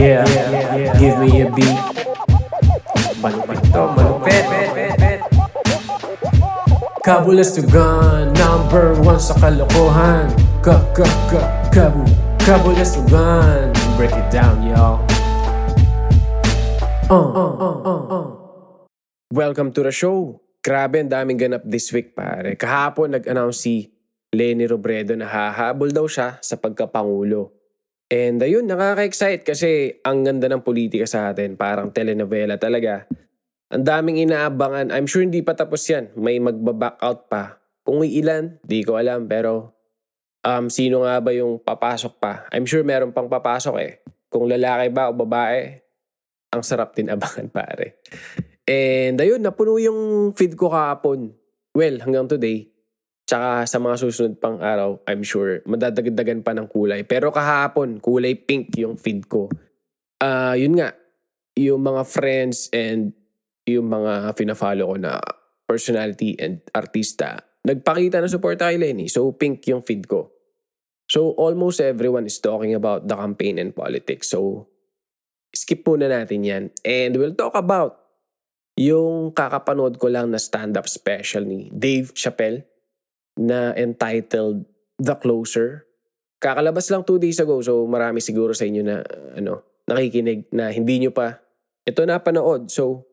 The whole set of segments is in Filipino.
Yeah, give me a beat. Malupit to, malupit. Number one sa kalokohan. Ka, ka, ka, kabu, kabulas to gun. Break it down, y'all. Uh, uh, uh, uh, uh. Welcome to the show. Grabe, ang daming ganap this week, pare. Kahapon, nag-announce si Lenny Robredo na hahabol daw siya sa pagkapangulo. And ayun, nakaka-excite kasi ang ganda ng politika sa atin. Parang telenovela talaga. Ang daming inaabangan. I'm sure hindi pa tapos yan. May magbaback out pa. Kung ilan, di ko alam. Pero um, sino nga ba yung papasok pa? I'm sure meron pang papasok eh. Kung lalaki ba o babae, ang sarap din abangan pare. And ayun, napuno yung feed ko kahapon. Well, hanggang today. Tsaka sa mga susunod pang araw, I'm sure, madadagdagan pa ng kulay. Pero kahapon, kulay pink yung feed ko. Ah, yun nga, yung mga friends and yung mga fina-follow ko na personality and artista, nagpakita ng support kay Lenny. So, pink yung feed ko. So, almost everyone is talking about the campaign and politics. So, skip muna natin yan. And we'll talk about yung kakapanood ko lang na stand-up special ni Dave Chappelle na entitled The Closer. Kakalabas lang two days ago so marami siguro sa inyo na ano, nakikinig na hindi nyo pa ito napanood. So,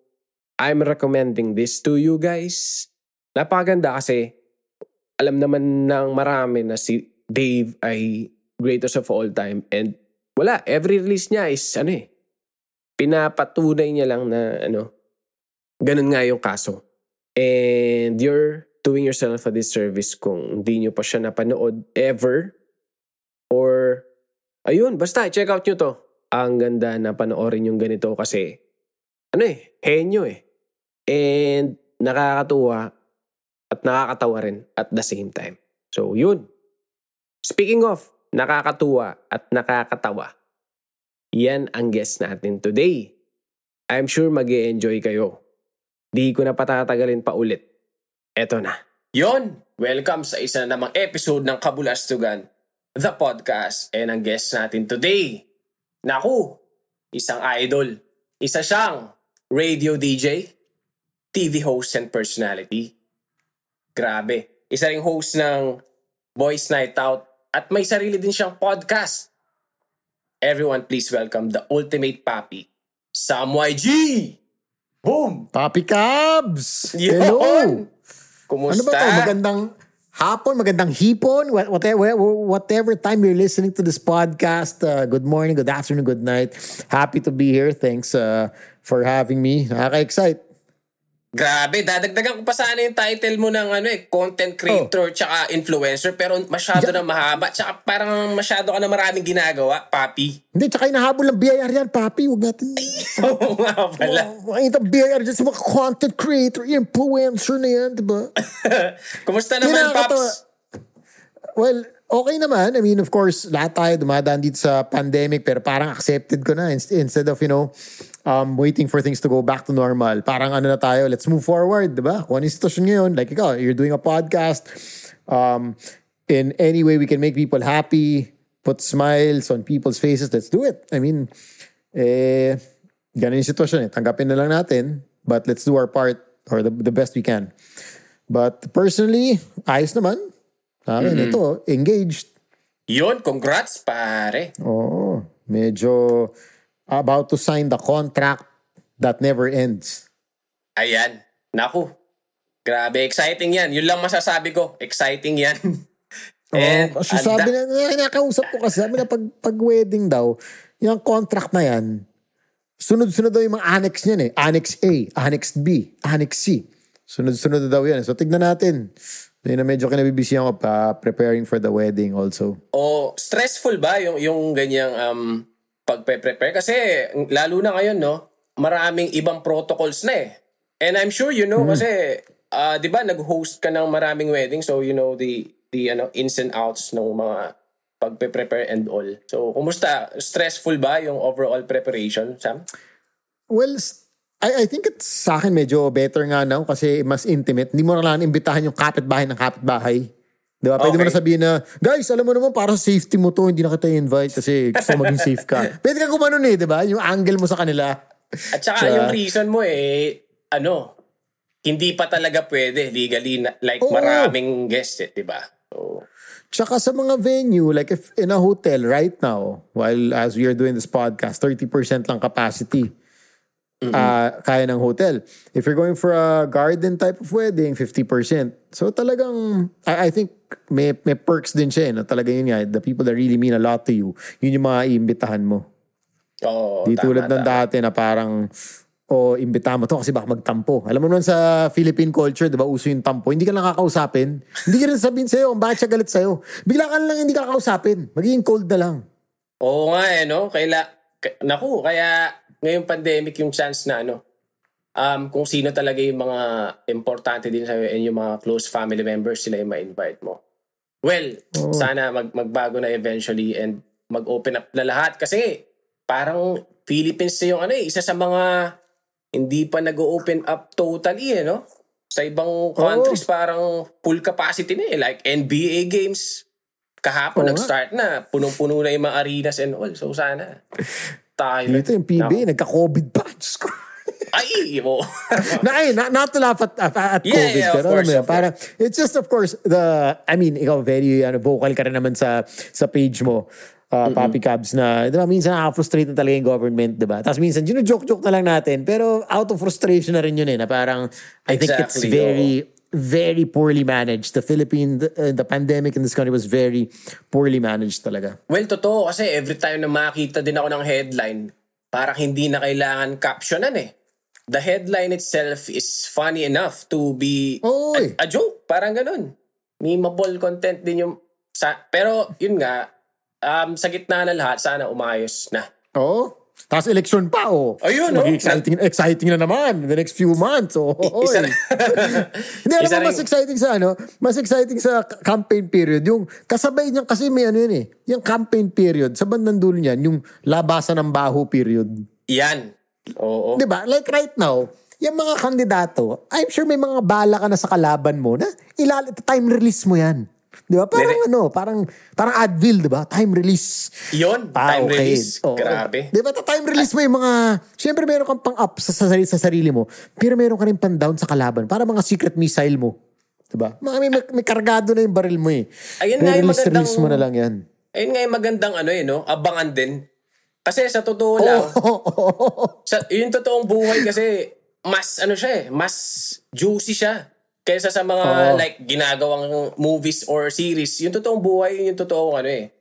I'm recommending this to you guys. Napakaganda kasi alam naman ng marami na si Dave ay greatest of all time and wala, every release niya is ano eh, pinapatunay niya lang na ano, ganun nga yung kaso. And you're doing yourself a disservice kung hindi nyo pa siya napanood ever. Or, ayun, basta, check out nyo to. Ang ganda na panoorin yung ganito kasi, ano eh, henyo eh. And nakakatuwa at nakakatawa rin at the same time. So, yun. Speaking of, nakakatuwa at nakakatawa. Yan ang guest natin today. I'm sure mag enjoy kayo. Di ko na patatagalin pa ulit. Eto na. Yon! Welcome sa isa na namang episode ng Kabulastugan, the podcast. And ang guest natin today, naku, isang idol. Isa siyang radio DJ, TV host and personality. Grabe. Isa ring host ng Boys Night Out at may sarili din siyang podcast. Everyone please welcome the ultimate papi, Sam YG! Boom! Papi Cubs! Yun! Hello! Kumusta? Ano ba to? Magandang hapon, magandang hipon, wha- whatever, whatever time you're listening to this podcast. Uh, good morning, good afternoon, good night. Happy to be here. Thanks uh, for having me. Nakaka-excite. Grabe, dadagdagan ko pa sana yung title mo ng ano eh, content creator tsaka influencer pero masyado na mahaba tsaka parang masyado ka na maraming ginagawa, papi. Hindi, tsaka inahabol ng BIR yan, papi. Huwag natin... Oo nga pala. Oh, the BIR, just mga content creator, influencer na yan, di ba? Kumusta naman. Paps? Well, okay naman. I mean, of course, lahat tayo dumadaan dito sa pandemic pero parang accepted ko na Inst- instead of, you know, um, waiting for things to go back to normal. Parang ano na tayo, let's move forward, di ba? Kung ano yung sitwasyon ngayon, like ikaw, you're doing a podcast. Um, in any way we can make people happy, put smiles on people's faces, let's do it. I mean, eh, ganun yung sitwasyon eh. Tanggapin na lang natin, but let's do our part or the, the best we can. But personally, ayos naman. Sa akin, ito, engaged. Yun, congrats, pare. Oo. Medyo about to sign the contract that never ends. Ayan. Naku. Grabe, exciting yan. Yun lang masasabi ko. Exciting yan. And, Oh, anda- sabi na, na, kinakausap ko kasi, sabi na pag, pag wedding daw, yung contract na yan, sunod-sunod daw yung mga annex niyan eh. Annex A, Annex B, Annex C. Sunod-sunod daw yan. So tignan natin. Yun na medyo kinabibisiyan ko pa preparing for the wedding also. O stressful ba yung yung ganyang um pagpe-prepare kasi lalo na ngayon no, maraming ibang protocols na eh. And I'm sure you know kasi ah 'di ba nag-host ka ng maraming wedding so you know the the ano ins and outs ng mga pagpe-prepare and all. So kumusta? Stressful ba yung overall preparation, Sam? Well, I, I think it's sa akin medyo better nga now kasi mas intimate. Hindi mo na lang imbitahan yung kapitbahay ng kapitbahay. Di ba? Pwede mo Okay. na sabihin na, guys, alam mo naman, para sa safety mo to, hindi na kita invite kasi gusto mo maging safe ka. Pwede ka gumanon eh, di ba? Yung angle mo sa kanila. At saka Sa- yung reason mo eh, ano, hindi pa talaga pwede legally, like Oo. maraming guests eh, di ba? So, Tsaka sa mga venue, like if in a hotel right now, while as we are doing this podcast, 30% lang capacity. Ah kaya ng hotel. If you're going for a garden type of wedding, 50%. So talagang, I, I think may, may perks din siya. eh, No? Talaga yun nga, the people that really mean a lot to you, yun yung mga iimbitahan mo. oo, Di tama, tulad ng tama. dati na parang, o imbitahan mo to kasi baka magtampo. Alam mo naman sa Philippine culture, di ba, uso yung tampo. Hindi ka lang kakausapin. hindi ka rin sabihin sa'yo kung bakit siya galit sa'yo. Bigla ka lang hindi ka kakausapin. Magiging cold na lang. Oo nga eh, no? Kaila, k- naku, kaya ngayong pandemic yung chance na ano, um, kung sino talaga yung mga importante din sa'yo and yung mga close family members, sila yung ma-invite mo. Well, Oo. sana mag magbago na eventually and mag-open up na lahat. Kasi parang Philippines na yung ano eh, isa sa mga hindi pa nag-open up totally eh, no? Sa ibang countries parang full capacity na eh. Like NBA games, kahapon nga. nag-start na. Punong-puno na yung mga arenas and all. So sana tayo. Dito yung PBA, nagka-COVID pa. Diyos ko. Ay, mo. na, ay, not, not to laugh at, at, at Yeah, COVID. yeah, pero alam course, mo yun, of parang, it's just of course, the, I mean, ikaw very ano, vocal ka rin naman sa, sa page mo. Uh, Papi Cabs na, di ba, minsan nakaka-frustrate na talaga yung government, di ba? Tapos minsan, joke-joke na lang natin, pero out of frustration na rin yun eh, na parang, I think it's very, very poorly managed. The Philippine, the, uh, the pandemic in this country was very poorly managed talaga. well, totoo. Kasi every time na makita din ako ng headline, parang hindi na kailangan captionan eh. The headline itself is funny enough to be Oy. a, a joke. Parang ganun. Memeable content din yung... Sa, pero yun nga, um, sa gitna na lahat, sana umayos na. Oo. Tapos election pa, oh. Ayun, no? Maging exciting, exciting na naman the next few months. Oh, Isa na- Hindi, alam mo, mas exciting sa ano, mas exciting sa campaign period, yung kasabay niyan kasi may ano yun eh, yung campaign period, sa bandang dulo niyan, yung labasan ng baho period. Yan. Oo. Di ba? Like right now, yung mga kandidato, I'm sure may mga bala ka na sa kalaban mo na ilal time release mo yan. Di ba? Parang Dire- ano, parang parang Advil, di ba? Time release. Yun, Ah, time okay. release. Oo. Grabe. Di ba? Time release mo yung mga... Siyempre, meron kang pang-up sa, sa, sarili, sa sarili mo. Pero meron ka rin pang-down sa kalaban. Para mga secret missile mo. Di ba? Mga may, may, may kargado na yung baril mo eh. Ayun nga yung magandang- release mo na lang yan. Ayun nga yung magandang ano eh, no? Abangan din. Kasi sa totoo lang, sa, yung totoong buhay kasi, mas ano siya eh, mas juicy siya. Kaysa sa mga Oo. like ginagawang movies or series, yung totoong buhay, yun yung totoong ano eh,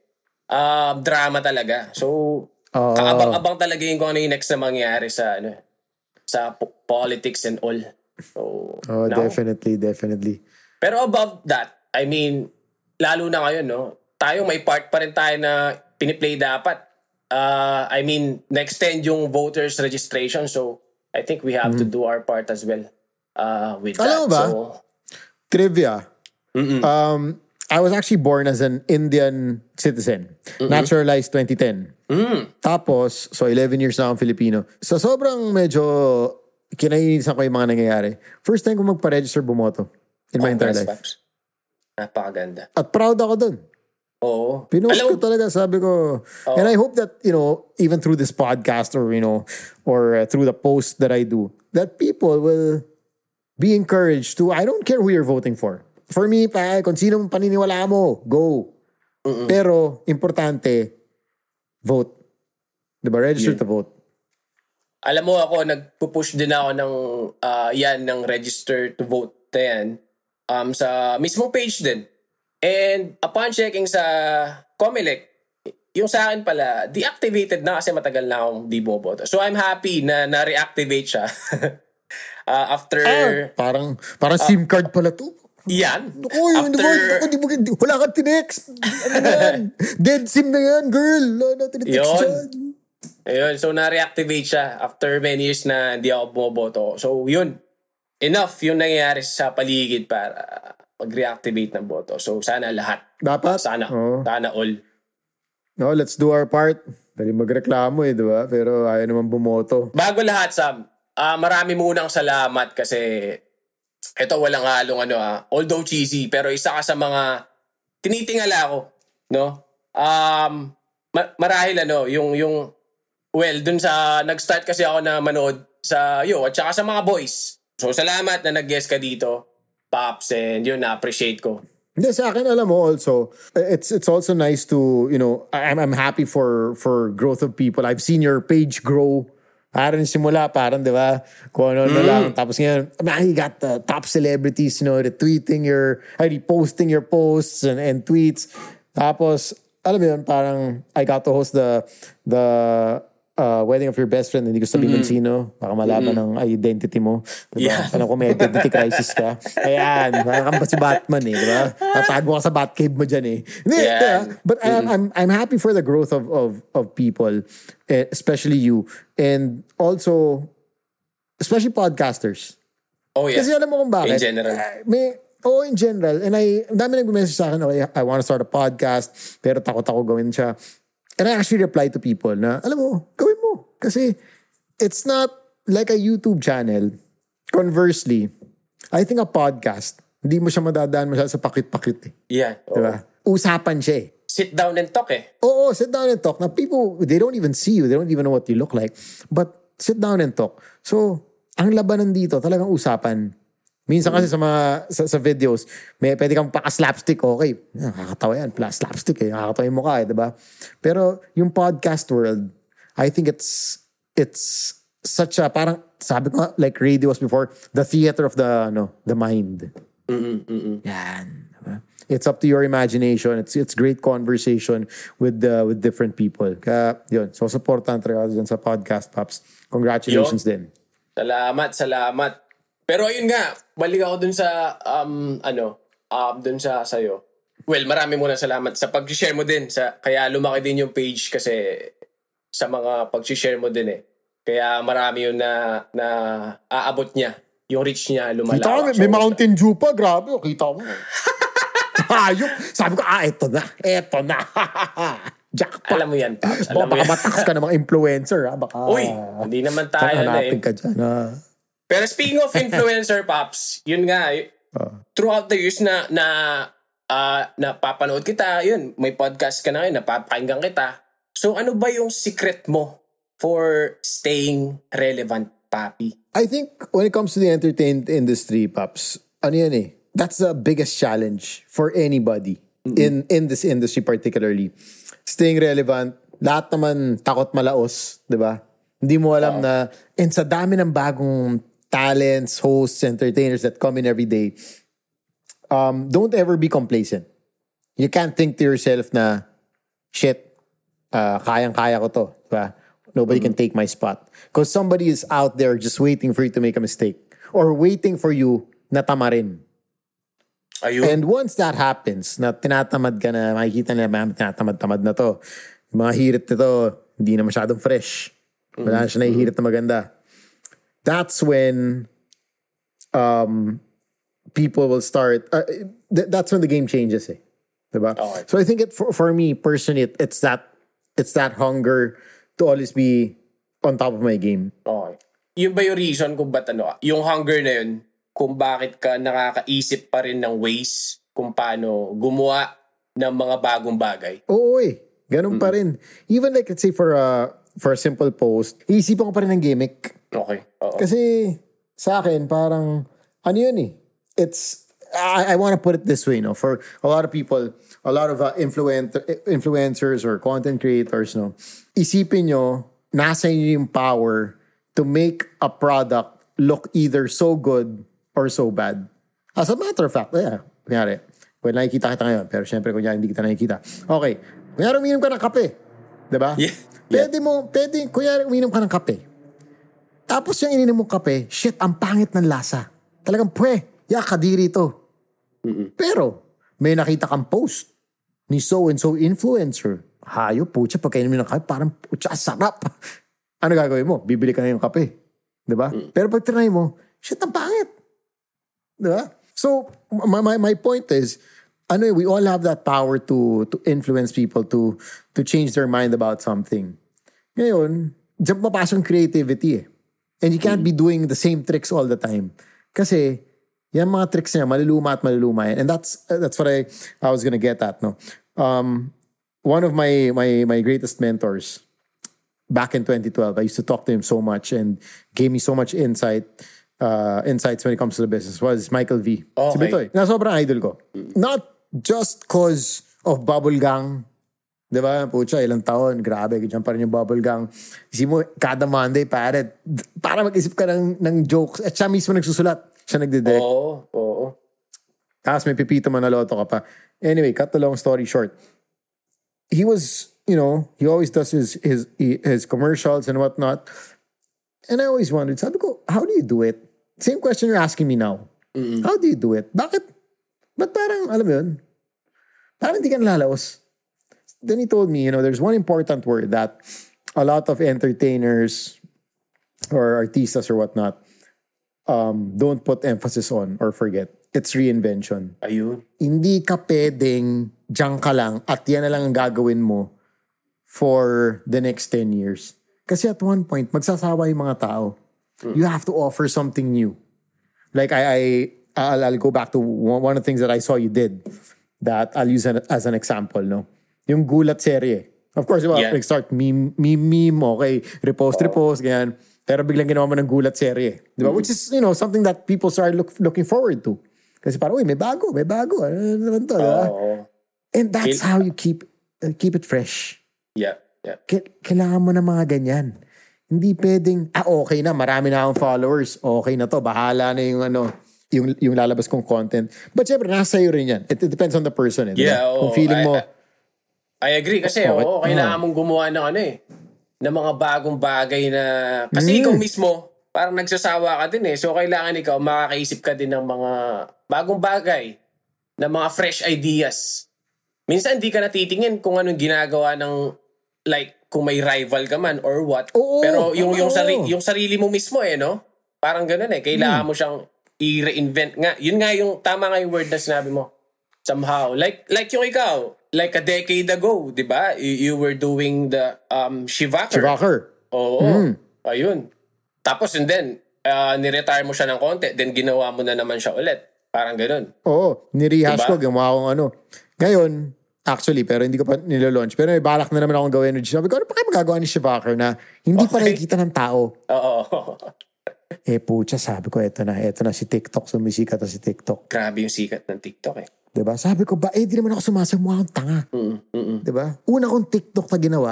ah, drama talaga. So, Oo. kaabang-abang talaga yung kung ano yung next na mangyari sa ano sa po- politics and all. So, Oh, definitely, definitely. pero above that, I mean, lalo na ngayon, no? Tayo may part pa rin tayo na piniplay dapat. Uh, I mean, na-extend yung voters registration. So, I think we have to do our part as well uh, with. Alam that. ba? So, Trivia. Um, I was actually born as an Indian citizen. Naturalized 2010. Tapos, so 11 years na akong Filipino. So sobrang medyo kinaiinisan ko yung mga nangyayari. First time ko magpa-register bumoto in my entire congrats, life. Paps. Napakaganda. At proud ako dun. Oo. Pinost Alam ko talaga, sabi ko. And I hope that, you know, even through this podcast or, you know, or uh, through the post that I do, that people will be encouraged to, I don't care who you're voting for. For me, pa, kung sino paniniwala mo, go. Pero, importante, vote. Diba? Register to vote. Alam mo ako, nagpo-push din ako ng ah, yan, ng register to vote na yan um, sa mismong page din. And upon checking sa Comelec, yung sa akin pala, deactivated na kasi matagal na akong di boboto. So I'm happy na na-reactivate siya. Ah, after, Ah, parang, parang SIM card pala to. yan. Uy, hindi mo, ako, di mo, di, wala kang tinext. Ano yan? Dead SIM na yan, girl. Wala na tinext Yun. dyan. Ayun, so na-reactivate siya after many years na hindi ako bumoboto. So yun, enough yung nangyayari sa paligid para mag-reactivate ng boto. So sana lahat. Dapat. Sana. Oo. Sana all. No, let's do our part. Dali magreklamo eh, di ba? Pero ayaw naman bumoto. Bago lahat, Sam, ah marami munang salamat kasi ito walang halong ano ah, although cheesy, pero isa ka sa mga tinitingala ako, no? Um, ma- marahil ano, yung, yung, well, dun sa, nag-start kasi ako na manood sa yo at saka sa mga boys. So, salamat na nag-guest ka dito, Pops, and yun, na-appreciate ko. Hindi, sa akin, alam mo, also, it's it's also nice to, you know, I'm, I'm happy for for growth of people. I've seen your page grow. Parang simula, parang, di ba? Kung ano na lang. Tapos ngayon, man, you got the top celebrities, you know, retweeting your, ay, reposting your posts and, and tweets. Tapos, alam mo yun, parang, I got to host the, the, uh, wedding of your best friend, hindi ko sabihin kung sino, baka malaman ng identity mo. Diba? Yeah. Alam ko may identity crisis ka. Ayan, parang si Batman eh, diba? Tatago ka sa Batcave mo dyan eh. Hindi, Yeah. diba? But I'm, I'm, I'm happy for the growth of, of, of people, eh, especially you. And also, especially podcasters. Oh, yeah. Kasi alam mo kung bakit. In general. Ah, may, oo, in general. And I, ang dami nag-message sa akin, okay, I want to start a podcast, pero takot ako gawin siya. And I actually reply to people na, alam mo, mo. Kasi it's not like a YouTube channel. Conversely, I think a podcast, hindi mo siya madadaan masyado sa pakit-pakit eh. Yeah. Diba? Usapan siya eh. Sit down and talk eh. Oo, sit down and talk. Now, people, they don't even see you. They don't even know what you look like. But sit down and talk. So, ang labanan dito, talagang usapan. Minsan kasi sa mga sa, sa videos, may pwede kang paka-slapstick, okay. Nakakatawa yan. Plus, slapstick eh. Nakakatawa yung mukha eh, di ba? Pero yung podcast world, I think it's it's such a, parang, sabi ko like radio was before, the theater of the, ano, the mind. Yan. diba? It's up to your imagination. It's it's great conversation with the with different people. Kaya yun, so supportan talaga dyan sa podcast, Pops. Congratulations din. Salamat, salamat. Pero ayun nga, balik ako dun sa, um, ano, um, dun sa sayo. Well, marami muna salamat sa pag-share mo din. Sa, kaya lumaki din yung page kasi sa mga pag-share mo din eh. Kaya marami yun na, na aabot niya. Yung reach niya lumalawak. Kita ko, may, may Mountain Dew pa. Grabe, oh, kita mo. Hayop. Sabi ko, ah, eto na. Eto na. Jackpot. Alam mo yan, Pops. Alam Baka, mo baka yan. ka ng mga influencer. Ha? Baka, Uy, hindi naman tayo na eh. ka dyan. Ha? Pero speaking of influencer, Pops, yun nga, y- throughout the years na, na, ah, napapanood kita, yun, may podcast ka na ngayon, napapakinggan kita. So ano ba yung secret mo for staying relevant, Papi? I think when it comes to the entertainment industry, Paps, ano yan eh, that's the biggest challenge for anybody in in this industry particularly. Staying relevant, lahat naman takot malaos, di ba? Hindi mo alam na, and sa dami ng bagong talents, hosts, entertainers that come in every day, um, don't ever be complacent. You can't think to yourself na, shit, uh, kayang-kaya ko to. Diba? Nobody can take my spot. Because somebody is out there just waiting for you to make a mistake. Or waiting for you na tamarin. Ayun. And once that happens, na tinatamad ka na, makikita nila, ma'am, tinatamad-tamad na to. Yung mga hirit nito, hindi na masyadong fresh. Wala na siya nahihirit na maganda. That's when um, people will start, uh, th- that's when the game changes eh. Diba? Okay. So I think it, for, for me personally, it, it's that it's that hunger to always be on top of my game. Okay. Yun ba yung reason kung ba't ano, yung hunger na yun, kung bakit ka nakakaisip pa rin ng ways kung paano gumawa ng mga bagong bagay? Oo eh. Ganun pa rin. Even like, let's say for a, for a simple post, iisipan ko pa rin ng gimmick. Okay. Oo. Kasi sa akin, parang, ano yun eh. It's, I, I want to put it this way, no? For a lot of people, a lot of uh, influencer, influencers or content creators, no? Isipin nyo, nasa inyo yung power to make a product look either so good or so bad. As a matter of fact, yeah, kunyari, well, nakikita kita ngayon, pero syempre, kunyari, hindi kita nakikita. Okay, kunyari, uminom ka ng kape. Diba? Yeah. Pwede mo, pwede, kunyari, uminom ka ng kape. Tapos yung ininom mong kape, shit, ang pangit ng lasa. Talagang, pwe, ya, kadiri to. Pero, may nakita kang post ni so-and-so influencer. Hayo, putya, pagkainin mo ng kape, parang, putya, sarap. ano gagawin mo? Bibili ka na yung kape. Di ba? Pero pag trinay mo, shit, ang pangit. Di ba? So, my, my, my point is, ano we all have that power to to influence people to to change their mind about something. Ngayon, diyan papasok creativity eh. And you can't be doing the same tricks all the time. Kasi, Yan mga tricks niya, maluluma at maluluma yan. And that's that's what I I was gonna get at, no. Um, one of my my my greatest mentors back in 2012, I used to talk to him so much and gave me so much insight uh, insights when it comes to the business was Michael V. Si Okay. Bitoy, na sobrang idol ko. Not just cause of bubble gang, Di ba? Pucha, ilang taon. Grabe, ganyan pa rin yung bubble gang. Isip mo, kada Monday, pare, para mag-isip ka ng, ng jokes. At siya mismo nagsusulat. Siya nagdidirect. Oo, oo. Tapos may pipito manaloto ka pa. Anyway, cut the long story short. He was, you know, he always does his his his commercials and whatnot. And I always wondered, sabi ko, how do you do it? Same question you're asking me now. How do you do it? Bakit? Ba't parang, alam mo yun? Parang hindi ka nalalaos. Then he told me, you know, there's one important word that a lot of entertainers or artistas or whatnot um, don't put emphasis on or forget. It's reinvention. Ayun. Hindi ka pwedeng diyan ka lang at yan na lang ang gagawin mo for the next 10 years. Kasi at one point, magsasawa yung mga tao. You have to offer something new. Like I, I I'll, I'll go back to one, one of the things that I saw you did that I'll use an, as an example, no? Yung gulat serye. Of course, diba, Yeah. like start meme, meme, meme, okay, repost, repost, ganyan. Pero biglang ginawa mo ng gulat serye. Di ba? Which is, you know, something that people start look, looking forward to. Kasi parang, uy, may bago, may bago. Ano naman to? Oo. And that's how you keep uh, keep it fresh. Yeah, yeah. K- kailangan mo ng mga ganyan. Hindi pwedeng, ah, okay na, marami na akong followers. Okay na to, bahala na yung ano, yung, yung lalabas kong content. But syempre, nasa iyo rin yan. It, it depends on the person. Eh? Yeah, oo. Kung feeling mo, I- I agree kasi Okay. oo, kailangan Oo. mong gumawa ng ano eh, ng mga bagong bagay na kasi Mm. ikaw mismo parang nagsasawa ka din eh. So kailangan ikaw makakaisip ka din ng mga bagong bagay, ng mga fresh ideas. Minsan hindi ka natitingin kung anong ginagawa ng like kung may rival ka man or what. Oo, Pero yung yung oo. sari, yung sarili mo mismo eh no. Parang ganoon eh. Kailangan Hmm. mo siyang i-reinvent nga. Yun nga yung tama nga yung word na sinabi mo somehow. Like like yung ikaw, like a decade ago, 'di ba? You, you were doing the um Shivaker. Shivaker. Oo. Hmm. Ayun. Tapos and then uh, ni-retire mo siya ng konti, then ginawa mo na naman siya ulit. Parang ganun. Oo, nirehas Diba? ko, gumawa akong ano. Ngayon, actually, pero hindi ko pa nilo-launch. Pero may balak na naman akong gawin. Sabi ko, ano pa kayo magagawa ni Shivaker na hindi pa Okay. nakikita ng tao? Oo. Eh, pucha, sabi ko, eto na, eto na si TikTok. Sumisikat na si TikTok. Grabe yung sikat ng TikTok eh. Diba? Sabi ko, ba, eh, di naman ako sumasayaw mukha akong tanga. Mm, mm, mm. Diba? Una kong TikTok na ginawa,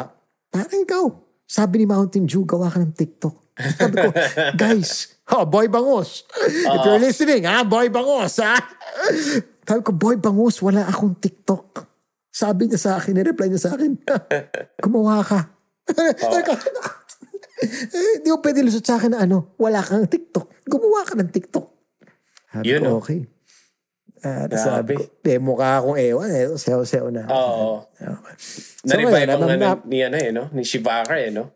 parang ikaw. Sabi ni Mountain Dew, gawa ka ng TikTok. Sabi ko, guys, oh, Boy Bangos. If you're listening, ha, Boy Bangos, ha? Sabi ko, Boy Bangos, wala akong TikTok. Sabi niya sa akin, nireply niya sa akin, gumawa ka. Ko, eh, Hindi ko pwede lusot sa akin na ano, wala kang TikTok. Gumawa ka ng TikTok. Sabi Yun, ko, oh. okay. Ah, Grabe. sabi ko, eh, mukha akong ewan, eh, seo-seo na. Oo. Okay. Na-revive ngayon, ang na- na- ni ano eh, no? Ni Shivaker eh, no?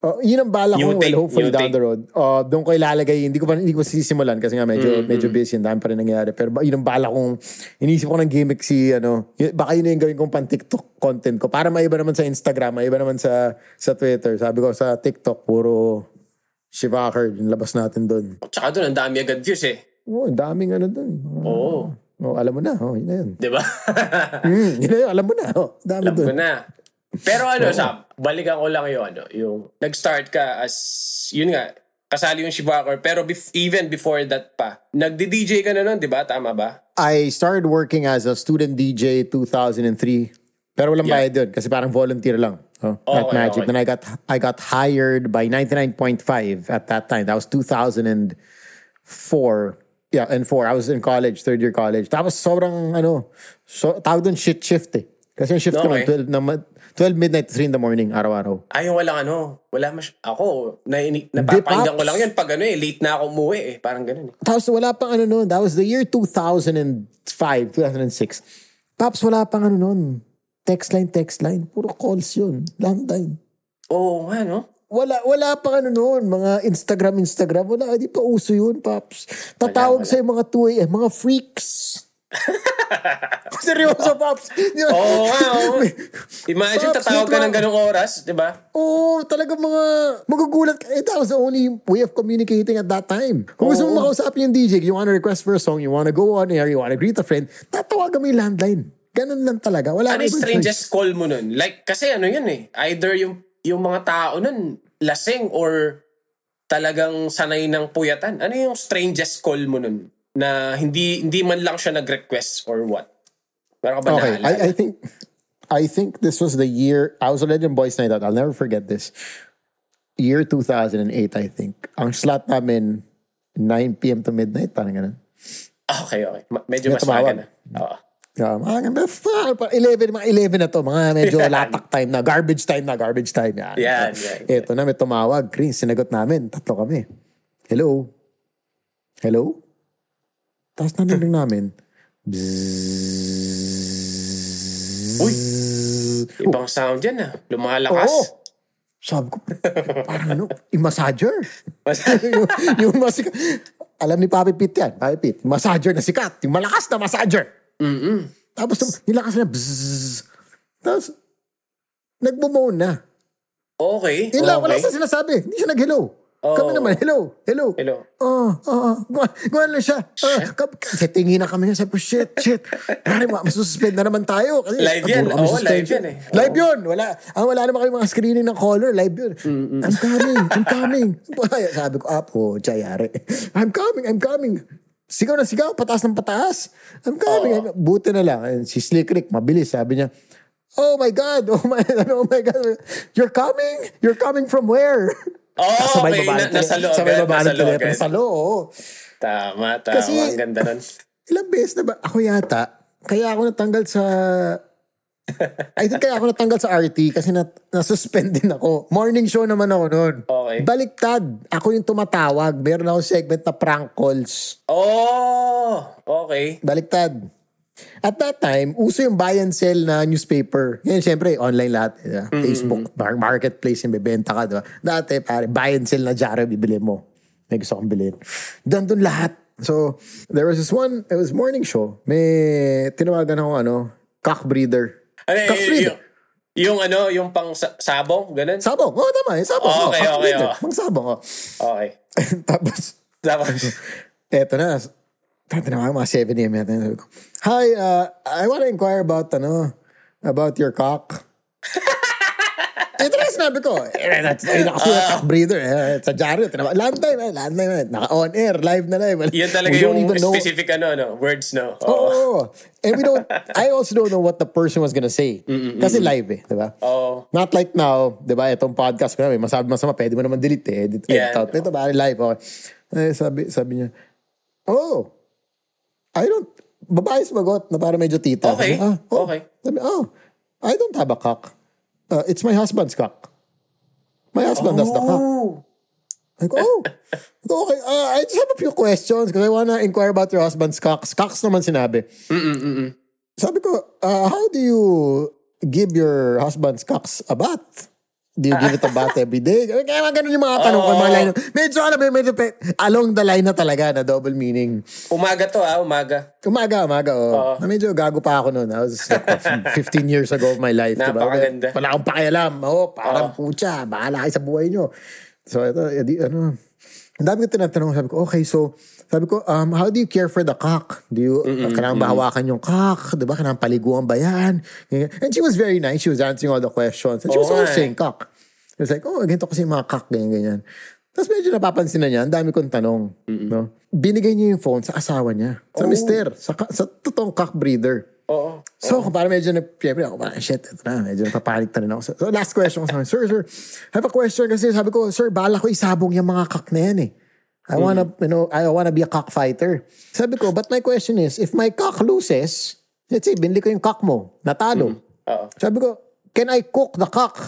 Oh, yun ang bala ko, well, hopefully down take. the road. Oh, doon ko ilalagay, hindi ko pa hindi ko sisimulan kasi nga medyo medyo busy, ang dami pa rin nangyayari. Pero yun ang bala kong inisip ko ng gimmick si ano, yun, baka yun yung gawin kong pan TikTok content ko. Para maiba naman sa Instagram, maiba naman sa sa Twitter. Sabi ko sa TikTok puro Shivaker, yung labas natin doon. Tsaka doon, ang dami agad views eh. Oh, ang daming ano doon. Oo. Oh, alam mo na, oh, yun na yun. Di ba? Hmm, yun na yun, alam mo na. Oh, dami Alam ko doon. na. Pero ano, Sam, balikan ko lang yung ano, yung nag-start ka as, yun nga, kasali yung Shivaker, pero bef- even before that pa, nagdi-DJ ka na nun, di ba? Tama ba? I started working as a student DJ 2003. Pero walang Yeah. bayad yun kasi parang volunteer lang. Oh, at Okay, Magic. okay. Then I got I got hired by 99.5 at that time. That was 2004. Yeah, and four. I was in college, third year college. Tapos sobrang ano, so, tawag doon shit shift eh. Kasi yung shift ko Okay. nun, 12, na, ma- 12 midnight to 3 in the morning, araw-araw. Ay, walang ano, wala mas, ako, na, napapakinggan ko lang yun pag ano eh, late na ako umuwi eh, parang ganun eh. Tapos wala pang ano noon. That was the year 2005, 2006. Pops, wala pang ano noon. Text line, text line. Puro calls yun. Landline. Oo nga, no? Wala, wala pang ano noon. Mga Instagram, Instagram. Wala, di pa uso yun, Pops. Tatawag wala. sa'yo mga 2 AM, mga freaks. Seryoso, Pops. Di ba? Oo nga, oo. Imagine, Pops, tatawag ka ng ganong oras, di ba? Oo, talaga mga magugulat ka. Eh, that was the only way of communicating at that time. Kung gusto mo makausapin yung DJ, you wanna request for a song, you wanna go on air, you wanna greet a friend, tatawagan mo yung landline. Ganun lang talaga. Wala Ano yung ibang strangest call mo nun? Like, kasi ano yun eh. Either yung, yung mga tao nun, lasing or talagang sanay ng puyatan. Ano yung strangest call mo nun? Na hindi hindi man lang siya nag-request or what? Meron ka ba Okay? I, I think I think this was the year I was already in Boys Night Out. I'll never forget this. Year 2008, I think. Ang slot namin 9 p.m. to midnight, parang ganun. okay, okay. Ma- medyo mas maga na. Oo. Yeah, mga ganda, pa- 11, mga 11 na to, mga medyo latak time na, garbage time na, garbage time. Yan, Yan, yan, Ito na, may tumawag. Chris, sinagot namin. Tatlo kami. Hello? Hello? Tapos narinig namin. Bzzz. Uy! Ibang sound yan ah. Lumalakas. Oo. Sabi ko, parang ano, yung massager. yung, yung masika. Alam ni Papi Pit yan, Papi. Yung massager na sikat. Yung malakas na massager. Mm-mm. Tapos nilakas na, bzzz. Tapos, nagmo-moan na. Okay. Yun lang, wala okay. sa sinasabi. Hindi siya nag-hello. Oh. Kami naman, hello, hello. Hello. Oh, oh, oh. Gawin lang siya. Uh, kasi tingin na kami niya. Sabi ko, shit, shit. Pare, masususpend na naman tayo. Kasi, Live yan. Oo, suspension. live yan eh. Oo. Live yun. Wala, ang wala naman kayo mga screening ng caller. Live yun. I'm coming, I'm coming. Sabi ko, ah, po, tsayari. I'm coming, I'm coming. Sigaw na sigaw, pataas ng pataas. I'm coming. I'm- Buti na lang. And si Slick Rick, mabilis. Sabi niya, Oh my God! Oh my, oh my God! You're coming? You're coming from where? Oh, Sabay okay. Na, nasa loob. Sabay agad, baba nasa ng loob. telepono. agad. Sa loo. Tama, tama. Kasi- Ang ganda nun. Ilang beses na ba? Ako yata. Kaya ako natanggal sa... I think kaya ako natanggal sa RT kasi na, na-suspend din ako. Morning show naman ako noon. Okay. Baliktad. Ako yung tumatawag. Meron ako segment na prank calls. Oh, okay. Baliktad. At that time, uso yung buy and sell na newspaper. Ngayon, syempre, online lahat. diba? Facebook, mar- marketplace yung bibenta ka. Diba? Dati, pare, buy and sell na jaro bibili mo. May gusto kong bilhin. Doon lahat. So, there was this one, it was morning show. May tinawagan ako, ano, cock breeder. Ano, Cock y- breeder. yung, yung ano, yung pang sa- sabong, ganun? Sabong. Oo, oh, tama. Yung sabong. Oh, Oh, okay, cock okay, oh. Mang sabong. Oh. Okay. Tapos, Tapos, eto na. Tinawagan mga 7 a.m. yata. Sabi ko, Hi, uh, I want to inquire about, ano, about your cock. Ito na sinabi ko. Eh, nakasulat cock breeder. Eh, sa dyaryo. Tinawag. Landline, eh, landline. eh. Naka-on air, live na live. yun talaga We don't yung even know- specific ano, ano, words, no? Oo. Oo. And we don't, I also don't know what the person was gonna say. Kasi live eh, di ba? Oo. Not like now, di ba, itong podcast ko na, may masabi masama, pwede mo naman delete eh, edit, edit Yeah, out. Ito ba, live, okay. Eh, sabi, sabi niya, oh, I don't, babae sumagot na para medyo tita. Okay, Ah, oh. okay. Sabi, oh, I don't have a cock. Uh, it's my husband's cock. My husband has the cock. Oh. I go, oh, okay. Uh, I just have a few questions because I wanna inquire about your husband's cocks. Cocks naman sinabi. Sabi ko, uh, how do you give your husband's cocks a bath? Do you give it a bath every day? Kaya mga ganun yung mga tanong ko, mga line. Medyo, alam mo, medyo pe- along the line na talaga na double meaning. Umaga to ah, umaga. Umaga, umaga, oh. Na medyo gago pa ako noon. I was like, 15 years ago of my life. diba? Napakaganda. Wala akong pakialam. Oh, parang putya, bahala kayo sa buhay nyo. So, ito, edi, ano, ang dami ko tinatanong. Sabi ko, okay, so, sabi ko, um, how do you care for the cock? Do you, uh, kailangan ba hawakan yung cock? Diba? Kailangan paliguan ba yan? And she was very nice. She was answering all the questions. And she was nga eh. saying cock. It was like, oh, ganito kasi yung mga cock, ganyan, ganyan. Tapos medyo napapansin na niya, ang dami kong tanong. No? Binigay niya yung phone sa asawa niya. Sa mister. Sa, sa totoong cock breeder. Oo. So, kung parang medyo na, siyempre ako, parang shit, ito na, medyo napapanik na rin ako. So, so, last question ko sa akin, sir, sir, I have a question kasi sabi ko, sir, bala ko isabong yung mga cock na yan eh. I wanna, you know, I wanna be a cockfighter. Sabi ko, but my question is, if my cock loses, let's say, binili ko yung cock mo, natalo. Oo. Sabi ko, can I cook the cock?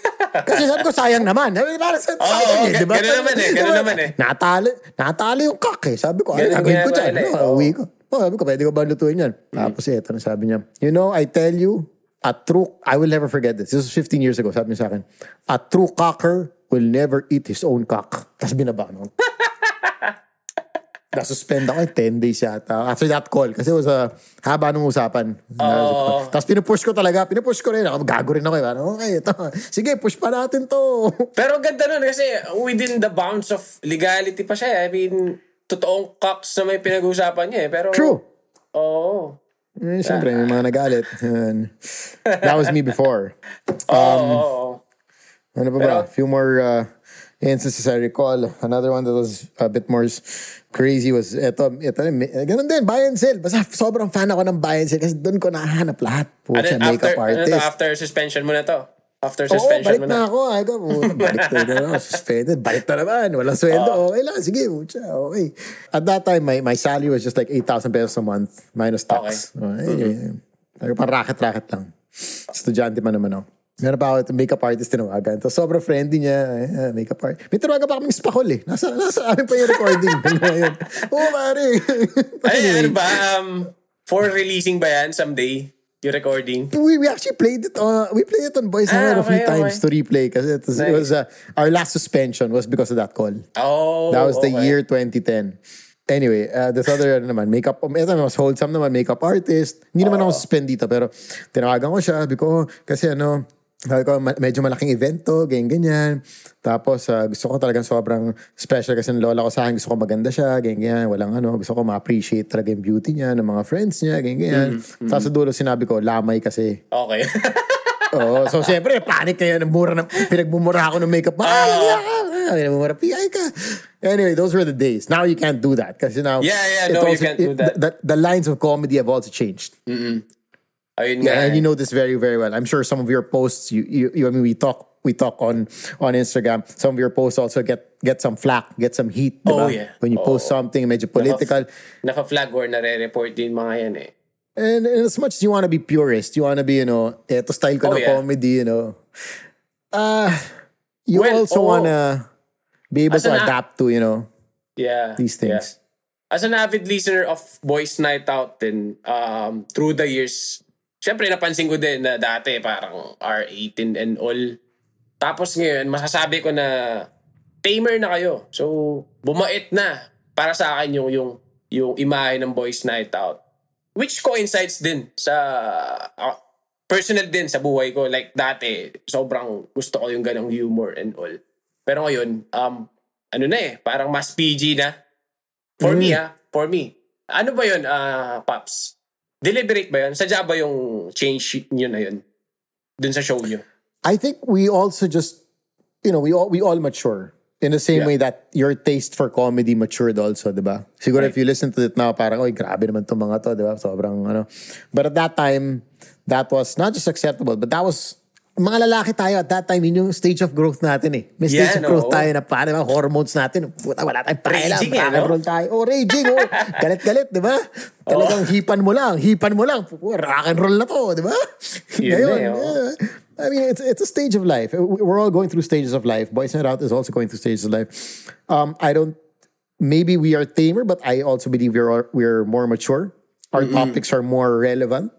Kasi sabi ko, sayang naman. Sabi, parang sa, Oo, sayang eh, di ba? ganun naman eh, ganun naman eh. Natalo, natalo yung cock eh. Sabi ko, ano Ganun gagawin ko dyan? eh. Ano, Oo. uwi ko. Oh, sabi ko, pwede ko ba lutuin yan? Tapos eh, ito na sabi niya, you know, I tell you, a true, I will never forget this. This was 15 years ago, sabi niya sa akin, a true cocker will never eat his own cock. Tapos binaba ko. Na-suspend ako eh, 10 days yata. After that call, kasi was a haba nung usapan. Oo. Tapos pinupush ko talaga, pinupush ko rin. Ako, gago rin ako eh. Parang, okay, ito. Sige, push pa natin to. Pero ganda nun kasi within the bounds of legality pa siya. eh. I mean, totoong cops na may pinag-uusapan niya eh. Pero, True. Oo. Eh, Siyempre, may mga nagalit. That was me before. Oo. oo. Ano pa ba? Pero- few more uh, instances I recall. Another one that was a bit more crazy was ito eh, ganun din, buy and sell. Basta sobrang fan ako ng buy and sell kasi doon ko nahanap lahat. Ano, Pucha, after, makeup ano to, artist. after suspension mo na to? After Oo, suspension balik mo na. na ako. Ay, ko, balik na ako. Suspended. Balik na naman. Walang sweldo. Okay lang. Sige, pucha. Okay. At that time, my, my salary was just like 8,000 pesos a month minus tax. Okay. Anyway, mm Parang racket-racket lang. Estudyante pa naman ako. Meron pa ako ito, makeup artist tinawagan. Tapos sobrang friendly niya. Ay, ah, makeup artist. May tinawagan pa kaming spakol eh. Nasa, nasa amin pa yung recording. Ayun. Oo, pare. Ay, ano ba? Um, for releasing ba yan someday? Yung recording? we, we actually played it on we played it on Boys Ah, ah, a few okay, times okay. to replay because it was, it Nice. was uh, our last suspension was because of that call. Oh, That was the okay. year 2010. Anyway, uh, this other ano naman, makeup, ito mas wholesome naman, makeup artist. Hindi naman ako suspend dito, pero tinawagan ko siya, sabi ko, kasi ano, sabi ko, medyo malaking event to, ganyan, ganyan. Tapos, uh, gusto ko talagang sobrang special kasi ng lola ko sa akin, gusto ko maganda siya, ganyan, ganyan. Walang ano, gusto ko ma-appreciate talaga yung beauty niya, ng mga friends niya, ganyan, ganyan. Tapos sa dulo, sinabi ko, lamay kasi. Okay. Oo. So, siyempre, panic yan. Mura na, pinagmumura ako ng makeup. Ah, uh, pinagmumura. PI ka. Anyway, those were the days. Now you can't do that. Kasi now... Yeah, yeah, it no, you can't do that. The, the, the lines of comedy have also changed. Ayun nga. And you know this very, very well. I'm sure some of your posts, you, you, you I mean, we talk, we talk on on Instagram. Some of your posts also get get some flack, get some heat. Oh, yeah. When you post something medyo political. Naka-flag or nare-report din mga yan eh. And, and as much as you want to be purist, you want to be, you know, eto style ko Oh, na yeah. comedy, you know. Uh, you Well, also oo. want to be able to adapt to, you know, Yeah. these yeah. things. As an avid listener of Boys Night Out then um, through the years, syempre napansin ko din na dati parang R18 and all. Tapos ngayon, masasabi ko na tamer na kayo. So, bumait na para sa akin yung, yung, yung imahe ng Boys Night Out. Which coincides din sa ah, personal din sa buhay ko. Like dati, sobrang gusto ko yung ganong humor and all. Pero ngayon, um, ano na eh, parang mas PG na. For me ah, for me. Ano ba yun, ah, Paps? Deliberate ba yun? Sadya ba yung change nyo na yun? Dun sa show nyo? I think we also just, you know, we all, we all mature. In the same Yeah. way that your taste for comedy matured also, di ba? Siguro Right. if you listen to it now, parang, oy, grabe naman itong mga to, di ba? Sobrang, ano. But at that time, that was not just acceptable, but that was, mga lalaki tayo at that time, yun yung stage of growth natin eh. May stage Yeah, of growth no. tayo na paano ba, hormones natin, puta, wala tayong pakialam, Raging eh, no? tayo. Oh, raging, oh. Galit-galit, di ba? Talagang hipan mo lang, hipan mo lang. Rock and roll na to, di ba? Yun Ngayon, eh, oh. I mean, it's it's a stage of life. We're all going through stages of life. Boys Night Out is also going through stages of life. Um, I don't. Maybe we are tamer, but I also believe we're we're more mature. Our topics are more relevant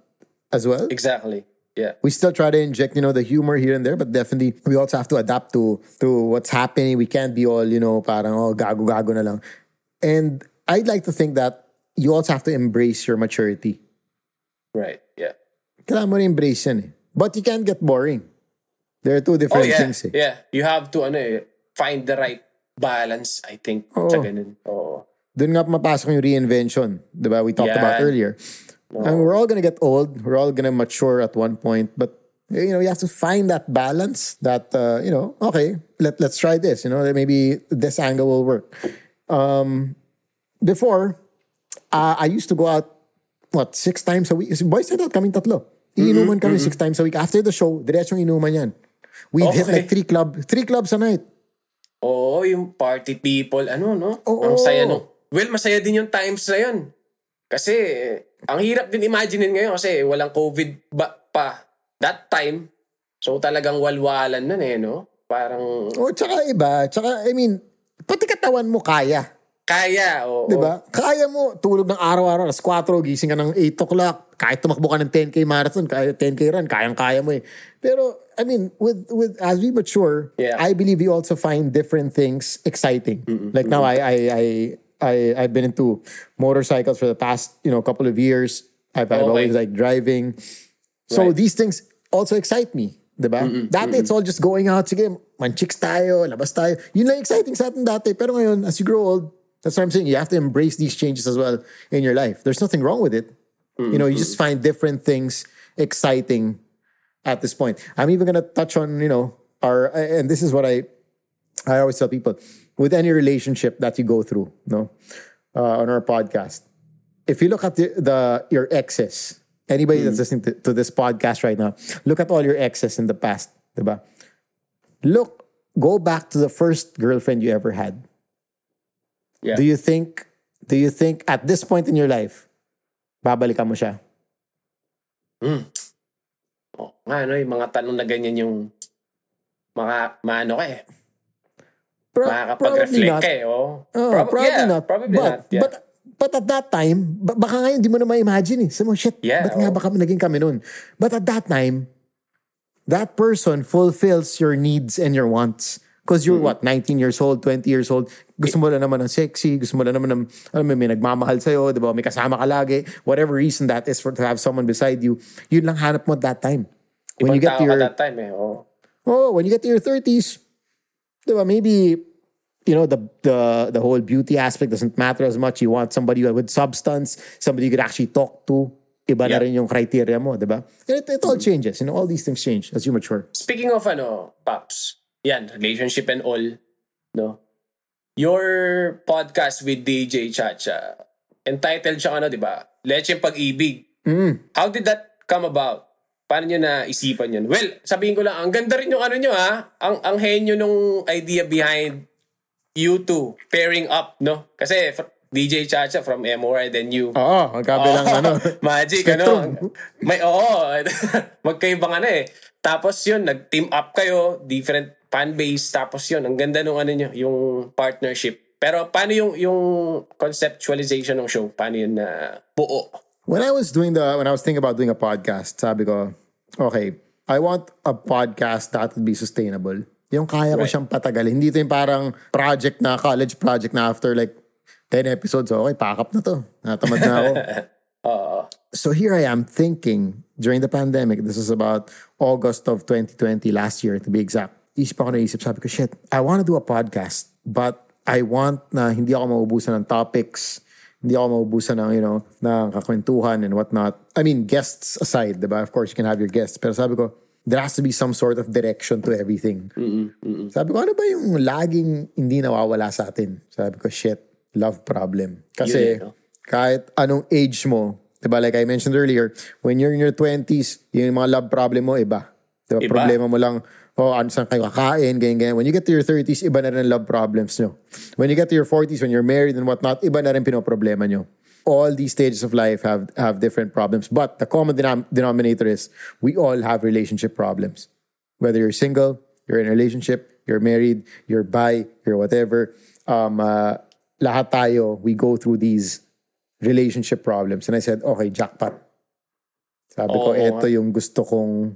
as well. Exactly. Yeah. We still try to inject, you know, the humor here and there, but definitely we also have to adapt to to what's happening. We can't be all, you know, parang oh gago gago na lang. And I'd like to think that you also have to embrace your maturity. Right. Yeah. Kailangan mo embrace yan eh. But you can't get boring. There are two different yeah. things eh. Yeah. You have to ano eh, find the right balance, I think. Sa ganun. Oo. Doon nga yung reinvention. Di ba? We talked about Yan. Earlier. And we're all gonna get old. We're all gonna mature at one point. But, you know, you have to find that balance that, uh, you know, okay, let, let's try this. You know, maybe this angle will work. Um, before, uh, I used to go out, what, six times a week? Boys said out kaming tatlo. Iinuman kami six times a week. After the show, diretsong inuman yan. We'd hit Okay. like three club, three clubs a night. Oo, yung party people, ano, no? Oo. Ang saya, no? Well, masaya din yung times na yun. Kasi, ang hirap din imaginein ngayon kasi walang COVID ba pa that time. So, talagang walwalan na eh, no? Parang, O, tsaka iba. Tsaka, I mean, pati katawan mo kaya. kaya, oo. Di ba? Kaya mo, tulog ng araw-araw, alas 4, gising ka ng 8 o'clock, kahit tumakbo ka ng 10K marathon, kaya 10K run, kayang-kaya mo eh. Pero, I mean, with, with as we mature, Yeah. I believe we also find different things exciting. Like now, I, I, I, I I've been into motorcycles for the past you know couple of years. I've, I've always like driving. So Right. these things also excite me. Diba? Dati it's all just going out. Sige, manchicks tayo, labas tayo. Yun lang exciting sa atin dati. Pero ngayon, as you grow old, that's what I'm saying. You have to embrace these changes as well in your life. There's nothing wrong with it. You know, you just find different things exciting at this point. I'm even gonna touch on, you know, our and this is what I I always tell people with any relationship that you go through, no, uh, on our podcast. If you look at the, the your exes, anybody that's listening to, to this podcast right now, look at all your exes in the past, diba? Look, go back to the first girlfriend you ever had. Yeah. Do you think? Do you think at this point in your life, babalikan mo siya? Oh, nga, no, yung mga tanong na ganyan yung mga, maano ka eh. Pro- Makakapag-reflect ka eh. Oh. Prob- probably yeah, not. Probably but, not. Yeah. But, but at that time, ba- baka ngayon di mo na ma-imagine eh. Mo, shit, Yeah, ba't nga oh. ba kami naging kami nun? But at that time, that person fulfills your needs and your wants. Because you're Mm-hmm. what, 19 years old, 20 years old, gusto mo lang naman ng sexy, gusto mo lang naman ng, alam mo, may nagmamahal sa'yo, di ba? May kasama ka lagi. Whatever reason that is for to have someone beside you, yun lang hanap mo at that time. When Ibang you get to your, ka that time eh. Oh. Oh, when you get to your 30s, diba, maybe you know the the the whole beauty aspect doesn't matter as much. You want somebody with substance, somebody you could actually talk to. Iba na rin yung criteria mo, diba? And it, it all changes. You know, all these things change as you mature. Speaking of ano, Pops, yan, relationship and all, no? Your podcast with DJ Chacha, entitled siya ano, di ba? Lecheng Pag-ibig. Mm. How did that come about? Paano nyo naisipan yun? Well, sabihin ko lang, ang ganda rin yung ano nyo ha. Ang, ang henyo nung idea behind you two pairing up, no? Kasi fr- DJ Chacha from MOR then you. Oo, magkabilang Oo, ano. Magic, spectrum. ano. May, oo. magkaibang ano eh. Tapos yun, nag-team up kayo, different fan base. Tapos yun, ang ganda nung ano nyo, yung partnership. Pero paano yung yung conceptualization ng show? Paano yun na buo? When I was doing the, when I was thinking about doing a podcast, sabi ko, okay, I want a podcast that would be sustainable. Yung kaya ko Right. siyang patagalin. Hindi ito yung parang project na, college project na after like 10 episodes, okay, pakap na to. Natamad na ako. Oo. so here I am thinking during the pandemic, this is about August of 2020, last year to be exact. Isip ako na isip, sabi ko, shit, I want to do a podcast, but I want na hindi ako maubusan ng topics, hindi ako maubusan ng, you know, ng kakwentuhan and whatnot. I mean, guests aside, diba? Of course, you can have your guests. Pero sabi ko, there has to be some sort of direction to everything. Sabi ko, ano ba yung laging hindi nawawala sa atin? Sabi ko, shit, love problem. Kasi Yun no? kahit anong age mo, diba, like I mentioned earlier, when you're in your 20s, yung mga love problem mo, iba. Diba, Iba. problema mo lang, oh, ano saan kayo kakain, ganyan, ganyan. When you get to your 30s, iba na rin ang love problems nyo. When you get to your 40s, when you're married and whatnot, iba na rin pinoproblema nyo. All these stages of life have have different problems. But the common denom- denominator is we all have relationship problems. Whether you're single, you're in a relationship, you're married, you're bi, you're whatever. Um, uh, lahat tayo, we go through these relationship problems. And I said, okay, jackpot. Sabi ko, Oo eto yung gusto kong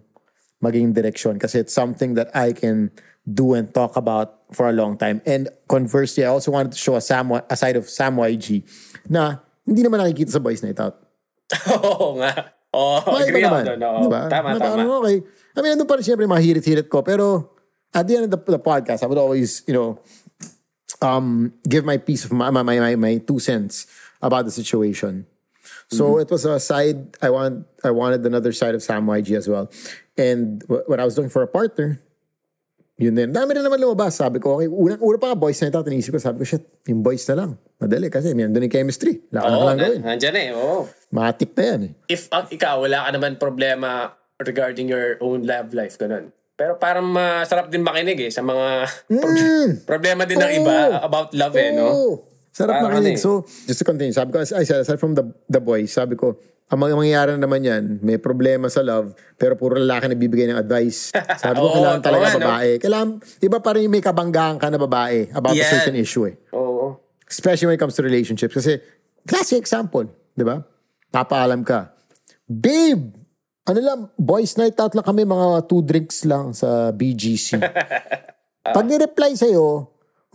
maging direksyon kasi it's something that I can do and talk about for a long time. And conversely, I also wanted to show a, Sam, a side of Sam YG na hindi naman nakikita sa Boys Night Out. Oo nga. Oo, Mga agree ako doon. oo. Diba? Tama, Na tama. parang, okay. I mean, nandun pa rin siyempre mga hirit-hirit ko. Pero at the end of the, the podcast, I would always, you know, um, give my piece of my, my, my, my two cents about the situation. So it was a side I want I wanted another side of Sam YG as well. And w- when I was looking for a partner, yun din. Dami rin naman lumabas. Sabi ko, okay, una, una pa nga boys na ito. Tinisip ko, sabi ko, shit, yung boys na lang. Madali kasi may nandun yung chemistry. Wala ka na lang na, gawin. nandyan eh. Oo. Matik na yan eh. If uh, ikaw, wala ka naman problema regarding your own love life, ganun. Pero parang masarap din makinig eh sa mga pro- problema din ng Oo. iba about love eh, no? Sarap Parang makinig. ano eh. So, just to continue, sabi ko, said, aside from the, the boys, sabi ko, ang mga mangyayari naman yan, may problema sa love, pero puro lalaki na bibigay ng advice. Sabi ko, Oo, kailangan talaga oo nga, no? babae. Kailangan, iba pa rin yung may kabanggaan ka na babae about a Yan. certain issue eh. Oo. Especially when it comes to relationships. Kasi, classic example, di ba? Papaalam ka, Babe, ano lang, boys night out lang kami, mga two drinks lang sa BGC. Pag ni-reply sa'yo,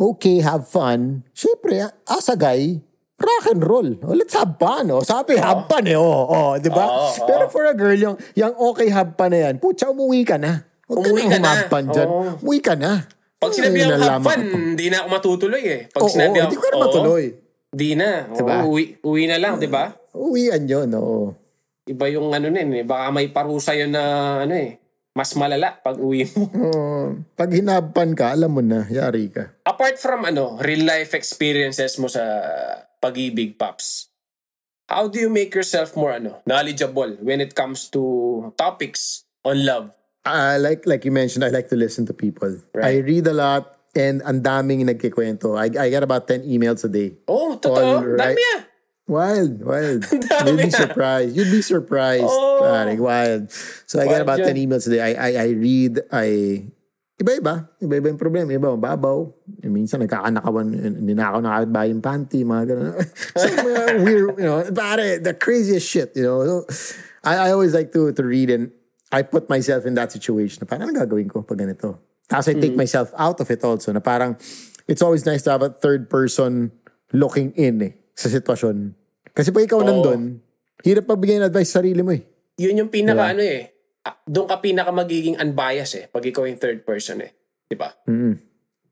okay, have fun. Siyempre, as a guy, rock and roll. Oh, let's have fun. Oh. Sabi, have fun eh. Oh, oh, di ba? Oo, oo. Pero for a girl, yung, yung okay have fun na yan, putya, umuwi ka na. Huwag ka Umuwi na ka na. humagpan dyan. Oo. Umuwi ka na. Pag Ay, sinabi ako have fun, hindi na ako matutuloy eh. Pag Oo, sinabi hindi ko na matuloy. Di na. Diba? Oo, uwi, uwi na lang, di ba? Uwian yun, oo. Iba yung ano na yun eh. Baka may parusa yun na ano eh. Mas malala pag uwi mo. Oo. pag hinabpan ka, alam mo na, yari ka. Apart from ano, real life experiences mo sa pag-ibig, Pops, how do you make yourself more ano, knowledgeable when it comes to topics on love? Uh, like like you mentioned, I like to listen to people. Right. I read a lot and ang daming nagkikwento. I, I get about 10 emails a day. Oh, totoo. All right. Dami ah. Wild, wild. You'd be surprised. You'd be surprised. Oh. pare. wild. So I Wild about yan. 10 emails a day. I, I, I read, I... Iba-iba. Iba-iba yung problema. Iba, mababaw. Minsan nagkakanakawan, ninakaw na kapit yung panty, mga ganun. so, mga weird, you know, pare, the craziest shit, you know. So, I, I always like to to read and I put myself in that situation. Na parang, ano gagawin ko pag ganito? Tapos I take myself out of it also. Na parang, it's always nice to have a third person looking in eh, sa sitwasyon. Kasi pag ikaw nandun, hirap magbigay ng advice sa sarili mo eh. Yun yung pinaka Diba? ano eh. ah, Doon ka pinaka magiging unbiased eh. Pag ikaw yung third person eh. Di ba?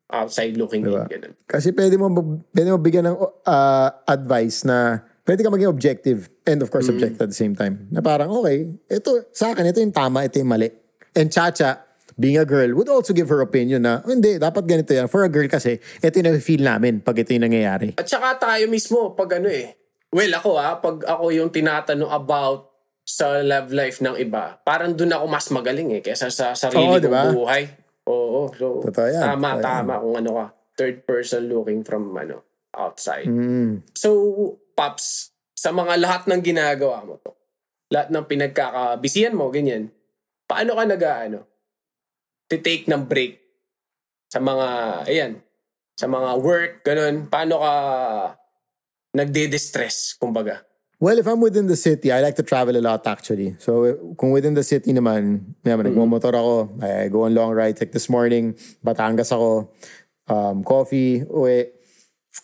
Outside looking Diba? in. Ganun. Kasi pwede mo, pwede mo bigyan ng uh, advice na pwede ka maging objective and of course objective at the same time. Na parang, okay, ito, sa akin, ito yung tama, ito yung mali. And Chacha, being a girl, would also give her opinion na, "Oh, hindi, dapat ganito yan. For a girl kasi, ito yung feel namin pag ito yung nangyayari. At saka tayo mismo, pag ano eh. Well, ako ah, pag ako yung tinatanong about sa love life ng iba, parang doon ako mas magaling eh, kesa sa sarili Oo, kong diba? buhay. Oo, so Totoo yan, tama, totoo tama kung ano ka. Third person looking from ano outside. Mm. So, Pops, sa mga lahat ng ginagawa mo to, lahat ng pinagkakabisihan mo, ganyan, paano ka nag ano, take ng break sa mga, ayan, sa mga work, ganun, paano ka nagde-distress, kumbaga? Well, if I'm within the city, I like to travel a lot actually. So, kung within the city naman, naman nagmumotor ako, I go on long rides. Like this morning, Batangas ako, um, coffee, uwi.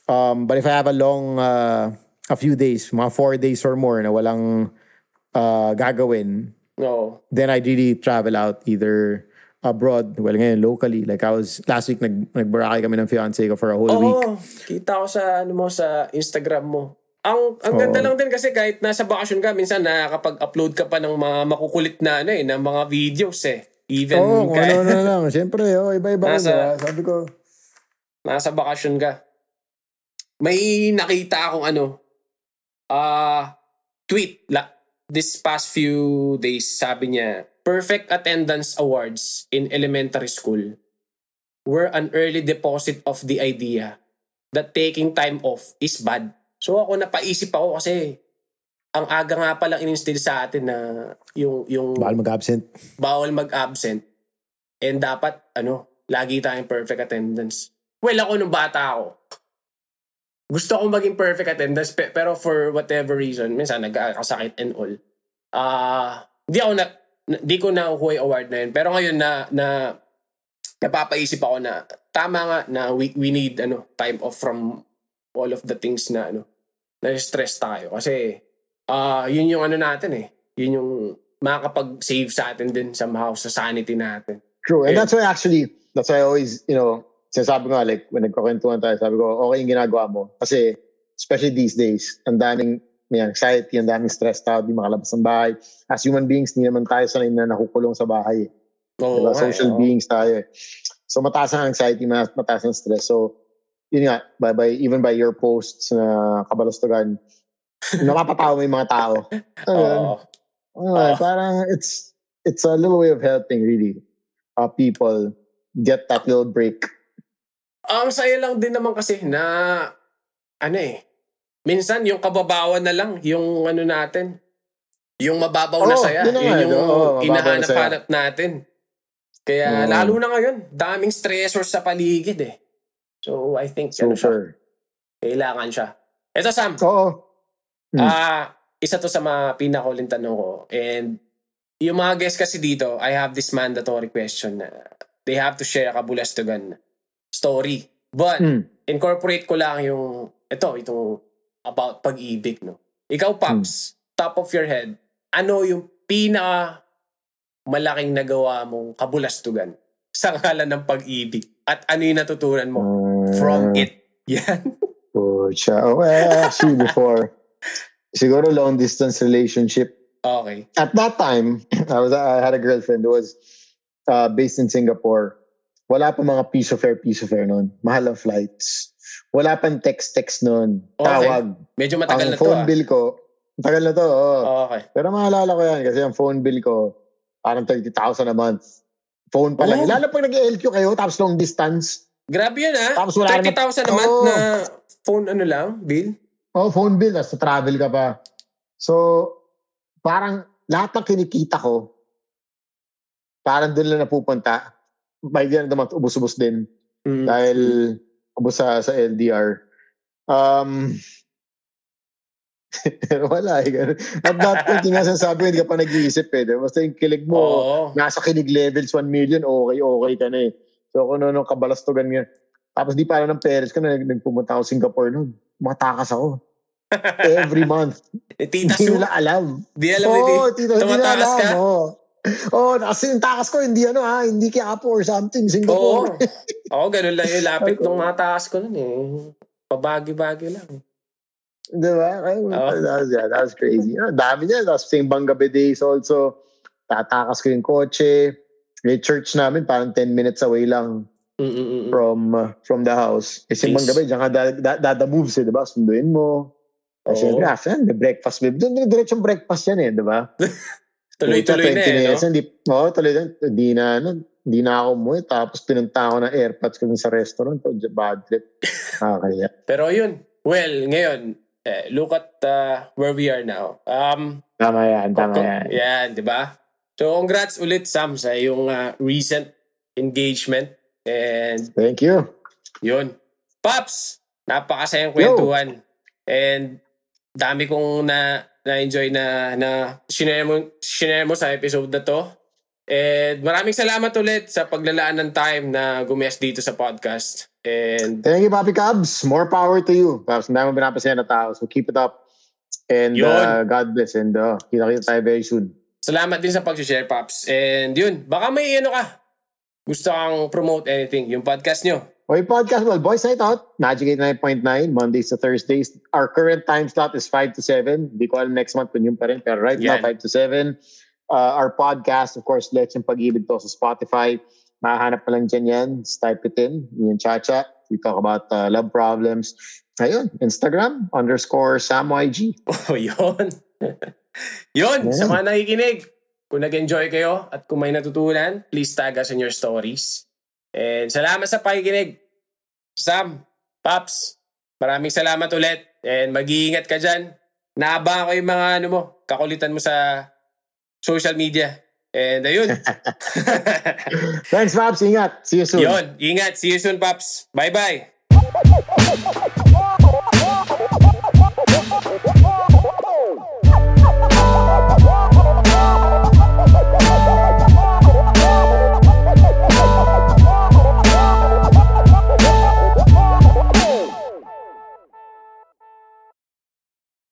Um, but if I have a long, uh, a few days, mga four days or more na walang uh, gagawin, No. then I really travel out either abroad, well ngayon locally. Like I was, last week nag, nagbarakay kami ng fiancé ko for a whole week. Oo, kita ko sa, ano mo, sa Instagram mo. Ang, ang ganda Oo. lang din kasi kahit nasa bakasyon ka, minsan nakakapag-upload ka pa ng mga makukulit na, ano eh, ng mga videos eh. Even kung kahit- ano na lang. Siyempre, oh, iba-iba Nasa- diba? Sabi ko, nasa bakasyon ka. May nakita akong ano, ah tweet la, this past few days, sabi niya, perfect attendance awards in elementary school were an early deposit of the idea that taking time off is bad. So ako napaisip ako kasi ang aga nga palang in-instill sa atin na yung yung bawal mag-absent. bawal mag-absent. And dapat, ano, lagi tayong perfect attendance. Well, ako nung bata ako, gusto ko maging perfect attendance, pe- pero for whatever reason, minsan nagkakasakit and all. Ah, di ako na, na- di ko nakukuha yung award na yun. Pero ngayon na, na, napapaisip ako na, tama nga na we, we need, ano, time off from all of the things na, ano, na stress tayo. Kasi, ah, yun yung ano natin eh. Yun yung makakapag-save sa atin din somehow sa sanity natin. True. And Yeah. that's why actually, that's why I always, you know, sinasabi ko nga, like, when nagkakwentuhan tayo, sabi ko, okay yung ginagawa mo. Kasi, especially these days, ang daming may anxiety, ang daming stressed out, di makalabas ng bahay. As human beings, hindi naman tayo sanay na nakukulong sa bahay. Oo diba? nga, Social oo. beings tayo. eh. So, mataas ang anxiety, mataas ang stress. So, yun nga, by, by, even by your posts na kabalastugan, napapatawa mo yung mga tao. Ano yun? Oo. Ah, parang it's it's a little way of helping really uh, people get that little break. Ang saya lang din naman kasi na, ano eh, minsan yung kababawan na lang, yung ano natin, yung mababaw na Oo, saya, yun na yun yung na hinahanap-hanap natin. Kaya Mm. lalo na ngayon, daming stressors sa paligid eh. So I think ano siya, Super. kailangan siya. Ito Sam, Oo. Mm. Ah, isa to sa mga pinakauling tanong ko. And yung mga guests kasi dito, I have this mandatory question na they have to share a kabulastugan story But, Mm. incorporate ko lang yung, ito, itong about pag-ibig, no? Ikaw, Pops, top of your head, ano yung pinaka malaking nagawa mong kabulastugan sa ngalan ng pag-ibig? At ano yung natutunan mo from Uh, it? Yan. Pucha. Oh, well, actually, before, siguro long distance relationship. okay. At that time, I was I had a girlfriend who was uh, based in Singapore. Wala pa mga piece of air, piece of air noon. Mahal ang flights. Wala pang text-text noon. Okay. Tawag. Medyo matagal ang na to, phone ah. bill ko, tagal na to, oo. Okay. Pero maalala ko yan kasi ang phone bill ko, parang 30,000 a month. Phone pa lang. Oh. Lalo pag nag-LQ kayo, tapos long distance. Grabe yun, ah. Tapos wala 30,000 a month Oo. na phone ano lang, bill? Oh, phone bill, tapos travel ka pa. So, parang lahat ng kinikita ko, parang doon lang napupunta. By the end ubus-ubus din. Mm. Dahil ubus sa, sa LDR. Um, pero wala eh. At that point, yung nga sinasabi hindi ka pa nag-iisip eh. Basta yung kilig mo, Oo. nasa kilig levels 1 million, okay, okay ka na eh. So kung ano, kabalastugan nga. Tapos di pa alam ng parents ko na nag- nagpumunta ako Singapore noon. Matakas ako. Every month. Eh, Tita Hindi nila alam. Di alam ni Oo, Tita. tito, hindi nila alam. ka? Oo. Oh, kasi yung takas ko, hindi ano ha, hindi Quiapo or something, Oo. Singapore. Ako, ganun lang yung lapit nung mga taas ko nun eh. Pabagi-bagi lang. Di ba? Ay, Oo. that, was, yeah, that was crazy. Ah, dami niya. Tapos Simbang Gabi Days also. Tatakas ko yung kotse. Yung church namin, parang 10 minutes away lang Mm-mm-mm. from uh, from the house. Simbang Yes. Gabi, diyan ka da- da- dada moves eh, di ba? Sunduin mo. Kasi Oo. siyempre, after yan, may breakfast. Doon, diretsong breakfast yan eh, di ba? Tuloy-tuloy na eh, no? Hindi, oo, tuloy na. Hindi na, ano, hindi na ako umuwi. Tapos pinunta ako ng airpods ko sa restaurant. Oh, bad trip. Nakakaya. Pero yun, well, ngayon, eh, look at uh, where we are now. Um, Tama yan, tama Kung- yan. Yan, di ba? So, congrats ulit, Sam, sa iyong uh, recent engagement. And Thank you. yun. Pops, napakasayang Yo. kwentuhan. And dami kong na na-enjoy na na shinare mo, shinare mo sa episode na to. And maraming salamat ulit sa paglalaan ng time na gumes dito sa podcast. And Thank you, Papi Cubs. More power to you. Ang dami mo pinapasaya na tao. So keep it up. And Yun. uh, God bless. And uh, kita-kita tayo very soon. salamat din sa pag-share, Pops. And yun, baka may ano ka. Gusto kang promote anything, yung podcast nyo. O yung podcast, well, Boys Night Out, Magic 89.9, Mondays to Thursdays. Our current time slot is 5 to 7. Hindi ko alam next month kung yun pa rin. Pero right now, Yan. 5 to 7. Uh, our podcast, of course, Let's yung Pag-ibig to sa Spotify. Mahanap pa lang dyan yan. Just type it in. Yung Chacha. We talk about uh, love problems. Ayun, Instagram, underscore SamYG. Oh, yun. yun, Yeah. sa mga nakikinig. Kung nag-enjoy kayo at kung may natutunan, please tag us in your stories. And salamat sa pakikinig. Sam, Paps, maraming salamat ulit. And mag-iingat ka dyan. Naabangan ko yung mga ano mo, kakulitan mo sa social media. And ayun. Thanks, Paps. Ingat. See you soon. yun, ingat. See you soon, Paps. Bye-bye.